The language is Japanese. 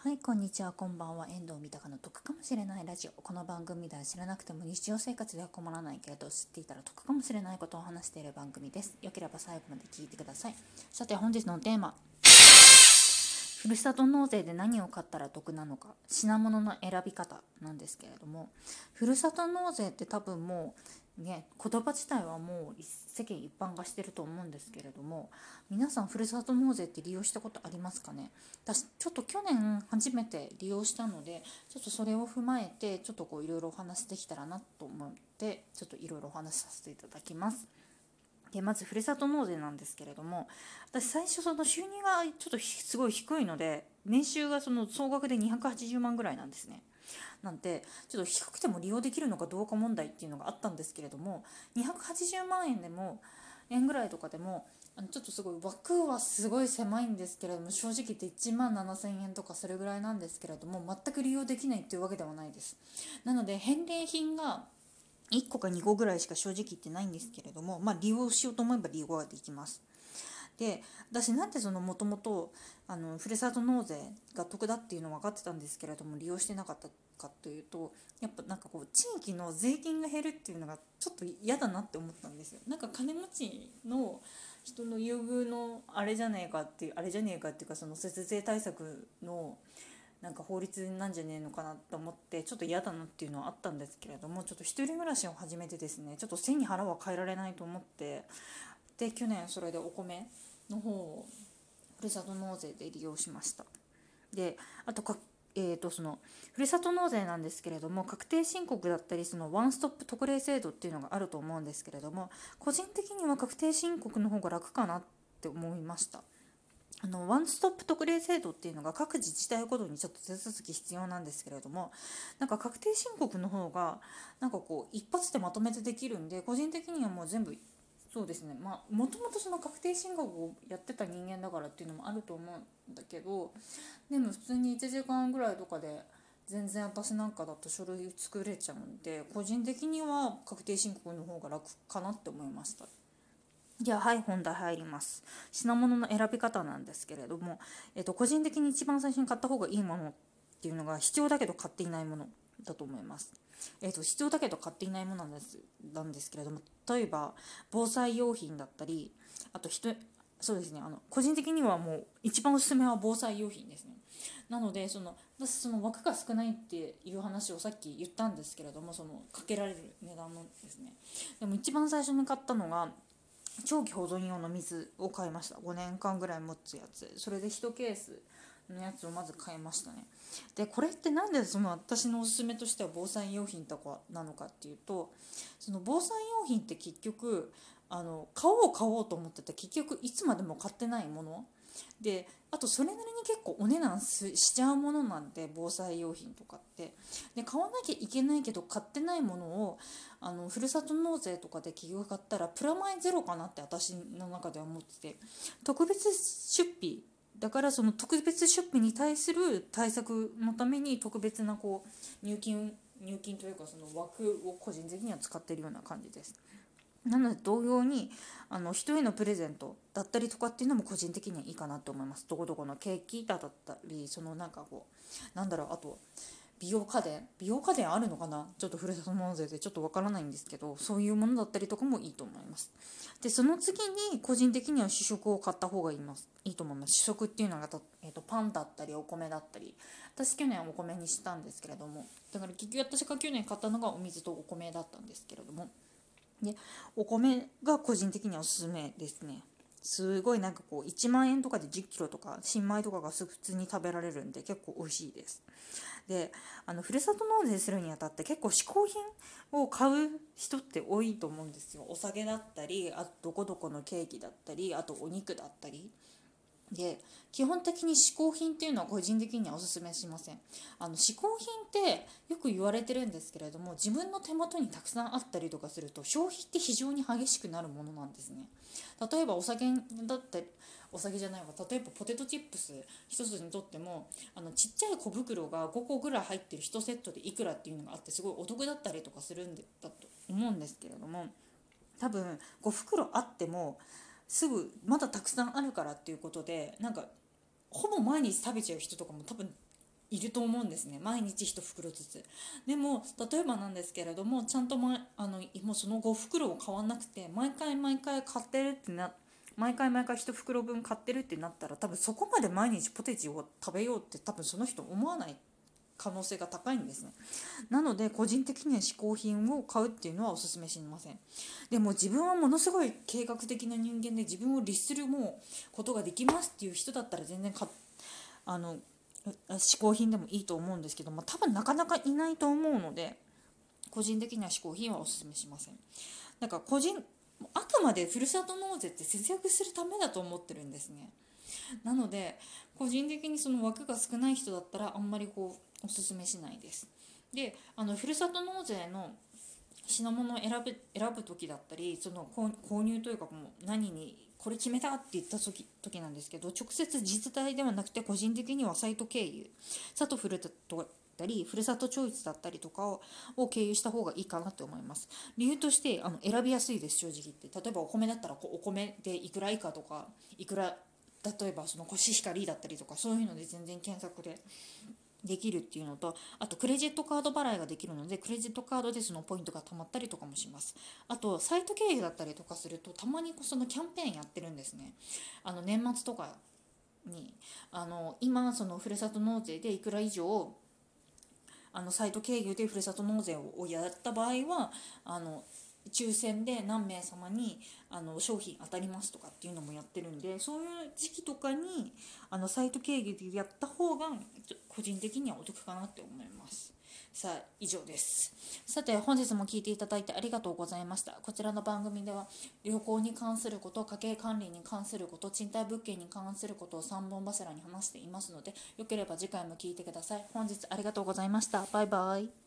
はいこんにちは。こんばんは。遠藤三鷹の得かもしれないラジオ。この番組では知らなくても日常生活では困らないけれど知っていたら得かもしれないことを話している番組です。よければ最後まで聞いてください。さて本日のテーマ。ふるさと納税で何を買ったら得なのか。品物の選び方なんですけれども。ふるさと納税って多分もうね言葉自体はもう世間一般化してると思うんですけれども皆さんふるさと納税って利用したことありますかね？私ちょっと去年初めて利用したのでちょっとそれを踏まえてちょっとこういろいろお話できたらなと思ってちょっといろいろお話しさせていただきます。でまずふるさと納税なんですけれども私最初その収入がちょっとすごい低いので年収がその総額で280万ぐらいなんですね。なんてちょっと低くても利用できるのかどうか問題っていうのがあったんですけれども280万円でも円ぐらいとかでもちょっとすごい枠はすごい狭いんですけれども正直言って1万7000円とかそれぐらいなんですけれども全く利用できないっていうわけではないです。なので返礼品が1個か2個ぐらいしか正直言ってないんですけれどもまあ利用しようと思えば利用はできます。で私なんでそのもともとふるさと納税が得だっていうの分かってたんですけれども利用してなかったかというとやっぱなんかこう地域の税金が減るっていうのがちょっと嫌だなって思ったんですよ。なんか金持ちの人の優遇のあれじゃねえかっていうあれじゃねえかっていうかその節税対策のなんか法律なんじゃねえのかなと思ってちょっと嫌だなっていうのはあったんですけれどもちょっと一人暮らしを始めてですねちょっと背に腹は変えられないと思ってで去年それでお米の方をふるさと納税で利用しました。であとえーと、そのふるさと納税なんですけれども確定申告だったりそのワンストップ特例制度っていうのがあると思うんですけれども個人的には確定申告の方が楽かなって思いました。あのワンストップ特例制度っていうのが各自治体ごとにちょっと手続き必要なんですけれどもなんか確定申告の方がなんかこう一発でまとめてできるんで個人的にはもう全部そうですね。まあもともとその確定申告をやってた人間だからっていうのもあると思うんだけどでも普通に1時間ぐらいとかで全然私なんかだと書類作れちゃうんで個人的には確定申告の方が楽かなって思いました。じゃあはい本題入ります。品物の選び方なんですけれども、えっと、個人的に一番最初に買った方がいいものっていうのが必要だけど買っていないもの。だと思います。えーと、必要だけど買っていないものなんですなんですけれども例えば防災用品だったりあと人そうですねあの個人的にはもう一番おすすめは防災用品ですね。なのでその私その枠が少ないっていう話をさっき言ったんですけれどもそのかけられる値段のですね。でも一番最初に買ったのが長期保存用の水を買いました。5年間ぐらい持つやつ。それで1ケースのやつをまず買いましたね。でこれって何でその私のおすすめとしては防災用品とかなのかっていうとその防災用品って結局あの買おう買おうと思ってて結局いつまでも買ってないもの。であとそれなりに結構お値段しちゃうものなんで防災用品とかって。で買わなきゃいけないけど買ってないものをあのふるさと納税とかで企業買ったらプラマイゼロかなって私の中では思ってて特別出費だからその特別出費に対する対策のために特別なこう入金入金というかその枠を個人的には使っているような感じです。なので同様にあの人へのプレゼントだったりとかっていうのも個人的にはいいかなと思います。どこどこのケーキだったりそのなんかこうなんだろうあと美容家電？美容家電あるのかな？ちょっとふるさと納税でちょっとわからないんですけどそういうものだったりとかもいいと思います。でその次に個人的には主食を買った方がいいます。いいと思います。主食っていうのがえーと、パンだったりお米だったり。私去年お米にしたんですけれども。だから結局私が去年買ったのがお水とお米だったんですけれども。でお米が個人的にはおすすめですね。すごいなんかこう1万円とかで1 0キロとか新米とかが普通に食べられるんで結構美味しいです。であのふるさと納税するにあたって結構嗜好品を買う人って多いと思うんですよ。お酒だったりあとどこどこのケーキだったりあとお肉だったり。で基本的に嗜好品っていうのは個人的にはおすめしません。あの嗜好品ってよく言われてるんですけれども自分の手元にたくさんあったりとかすると消費って非常に激しくなるものなんですね。例えばお酒だったりお酒じゃないわ。例えばポテトチップス1つにとってもあのちっちゃい小袋が5個ぐらい入ってる1セットでいくらっていうのがあってすごいお得だったりとかするんだと思うんですけれども多分5袋あってもすぐまだたくさんあるからっていうことでなんかほぼ毎日食べちゃう人とかも多分いると思うんですね。毎日1袋ずつ。でも例えばなんですけれどもちゃんと、ま、あのもうその5袋を買わなくて毎回毎回買ってるってな毎回毎回1袋分買ってるってなったら多分そこまで毎日ポテチを食べようって多分その人思わない可能性が高いんですね。なので個人的には嗜好品を買うっていうのはおすすめしません。でも自分はものすごい計画的な人間で自分を律するもうことができますっていう人だったら全然かあの嗜好品でもいいと思うんですけども多分なかなかいないと思うので個人的には嗜好品はおすすめしません。だか個人あくまでふるさと納税って節約するためだと思ってるんですね。なので個人的にその枠が少ない人だったらあんまりこうおすすめしないです。であのふるさと納税の品物を選ぶ選ぶ時だったりその購入というかもう何にこれ決めたって言った時時なんですけど直接自治体ではなくて個人的にはサイト経由サトフルだったりふるさとチョイスだったりとかをを経由した方がいいかなと思います。理由としてあの選びやすいです正直言って。例えばお米だったらお米でいくら以下とかいくら例えばそのコシヒカリだったりとかそういうので全然検索でできるっていうのとあとクレジットカード払いができるのでクレジットカードでそのポイントが貯まったりとかもします。あとサイト経由だったりとかするとたまにそのキャンペーンやってるんですね。あの年末とかにあの今そのふるさと納税でいくら以上あのサイト経由でふるさと納税をやった場合はあの抽選で何名様にあの商品当たりますとかっていうのもやってるんでそういう時期とかにあのサイト経由でやった方が個人的にはお得かなって思います。さあ以上です。さて本日も聞いていただいてありがとうございました。こちらの番組では旅行に関すること家計管理に関すること賃貸物件に関することを3本柱に話していますのでよければ次回も聞いてください。本日ありがとうございました。バイバイ。